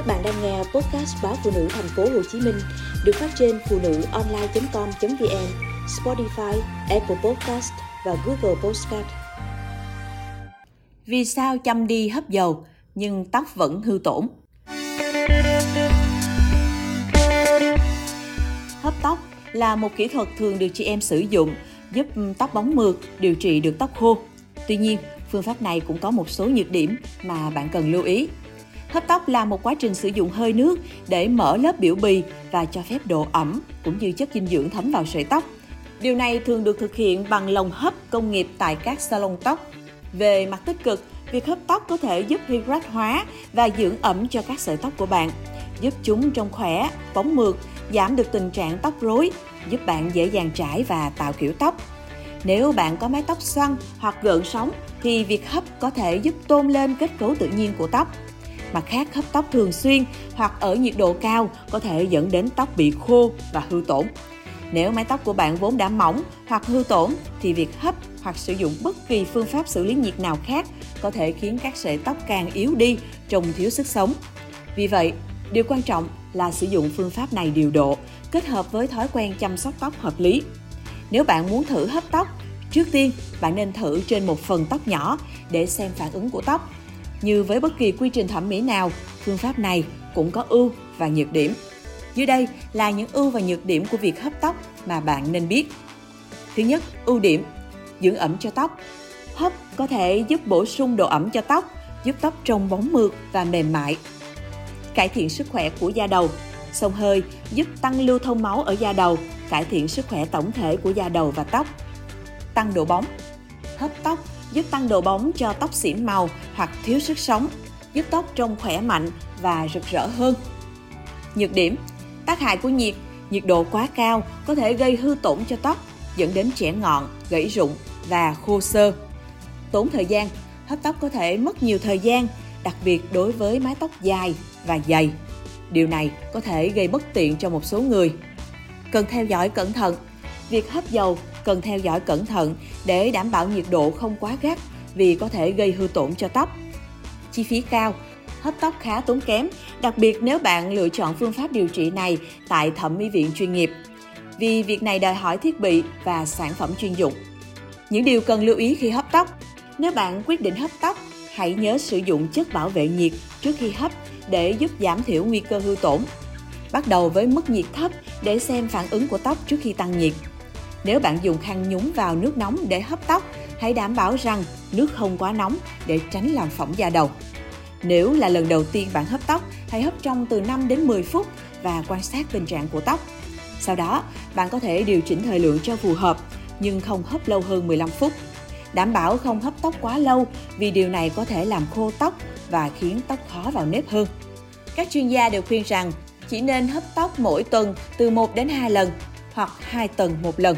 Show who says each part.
Speaker 1: Các bạn đang nghe podcast báo phụ nữ thành phố Hồ Chí Minh được phát trên phụ nữ online.com.vn, Spotify, Apple Podcast và Google Podcast.
Speaker 2: Vì sao chăm đi hấp dầu nhưng tóc vẫn hư tổn? Hấp tóc là một kỹ thuật thường được chị em sử dụng giúp tóc bóng mượt, điều trị được tóc khô. Tuy nhiên, phương pháp này cũng có một số nhược điểm mà bạn cần lưu ý. Hấp tóc là một quá trình sử dụng hơi nước để mở lớp biểu bì và cho phép độ ẩm cũng như chất dinh dưỡng thấm vào sợi tóc. Điều này thường được thực hiện bằng lồng hấp công nghiệp tại các salon tóc. Về mặt tích cực, việc hấp tóc có thể giúp hydrat hóa và dưỡng ẩm cho các sợi tóc của bạn, giúp chúng trông khỏe, bóng mượt, giảm được tình trạng tóc rối, giúp bạn dễ dàng trải và tạo kiểu tóc. Nếu bạn có mái tóc xoăn hoặc gợn sóng thì việc hấp có thể giúp tôn lên kết cấu tự nhiên của tóc mà khác, hấp tóc thường xuyên hoặc ở nhiệt độ cao có thể dẫn đến tóc bị khô và hư tổn. Nếu mái tóc của bạn vốn đã mỏng hoặc hư tổn thì việc hấp hoặc sử dụng bất kỳ phương pháp xử lý nhiệt nào khác có thể khiến các sợi tóc càng yếu đi, trông thiếu sức sống. Vì vậy, điều quan trọng là sử dụng phương pháp này điều độ, kết hợp với thói quen chăm sóc tóc hợp lý. Nếu bạn muốn thử hấp tóc, trước tiên bạn nên thử trên một phần tóc nhỏ để xem phản ứng của tóc. Như với bất kỳ quy trình thẩm mỹ nào, phương pháp này cũng có ưu và nhược điểm. Dưới đây là những ưu và nhược điểm của việc hấp tóc mà bạn nên biết. Thứ nhất, ưu điểm dưỡng ẩm cho tóc. Hấp có thể giúp bổ sung độ ẩm cho tóc, giúp tóc trông bóng mượt và mềm mại. Cải thiện sức khỏe của da đầu. Xông hơi giúp tăng lưu thông máu ở da đầu, cải thiện sức khỏe tổng thể của da đầu và tóc. Tăng độ bóng. Hấp tóc giúp tăng độ bóng cho tóc xỉn màu hoặc thiếu sức sống, giúp tóc trông khỏe mạnh và rực rỡ hơn. Nhược điểm Tác hại của nhiệt Nhiệt độ quá cao có thể gây hư tổn cho tóc, dẫn đến trẻ ngọn, gãy rụng và khô xơ. Tốn thời gian Hấp tóc có thể mất nhiều thời gian, đặc biệt đối với mái tóc dài và dày. Điều này có thể gây bất tiện cho một số người. Cần theo dõi cẩn thận. Việc hấp dầu cần theo dõi cẩn thận để đảm bảo nhiệt độ không quá gắt vì có thể gây hư tổn cho tóc. Chi phí cao, hấp tóc khá tốn kém, đặc biệt nếu bạn lựa chọn phương pháp điều trị này tại thẩm mỹ viện chuyên nghiệp. Vì việc này đòi hỏi thiết bị và sản phẩm chuyên dụng. Những điều cần lưu ý khi hấp tóc. Nếu bạn quyết định hấp tóc, hãy nhớ sử dụng chất bảo vệ nhiệt trước khi hấp để giúp giảm thiểu nguy cơ hư tổn. Bắt đầu với mức nhiệt thấp để xem phản ứng của tóc trước khi tăng nhiệt. Nếu bạn dùng khăn nhúng vào nước nóng để hấp tóc, hãy đảm bảo rằng nước không quá nóng để tránh làm phỏng da đầu. Nếu là lần đầu tiên bạn hấp tóc, hãy hấp trong từ 5 đến 10 phút và quan sát tình trạng của tóc. Sau đó, bạn có thể điều chỉnh thời lượng cho phù hợp, nhưng không hấp lâu hơn 15 phút. Đảm bảo không hấp tóc quá lâu vì điều này có thể làm khô tóc và khiến tóc khó vào nếp hơn. Các chuyên gia đều khuyên rằng chỉ nên hấp tóc mỗi tuần từ 1 đến 2 lần hoặc 2 tuần một lần.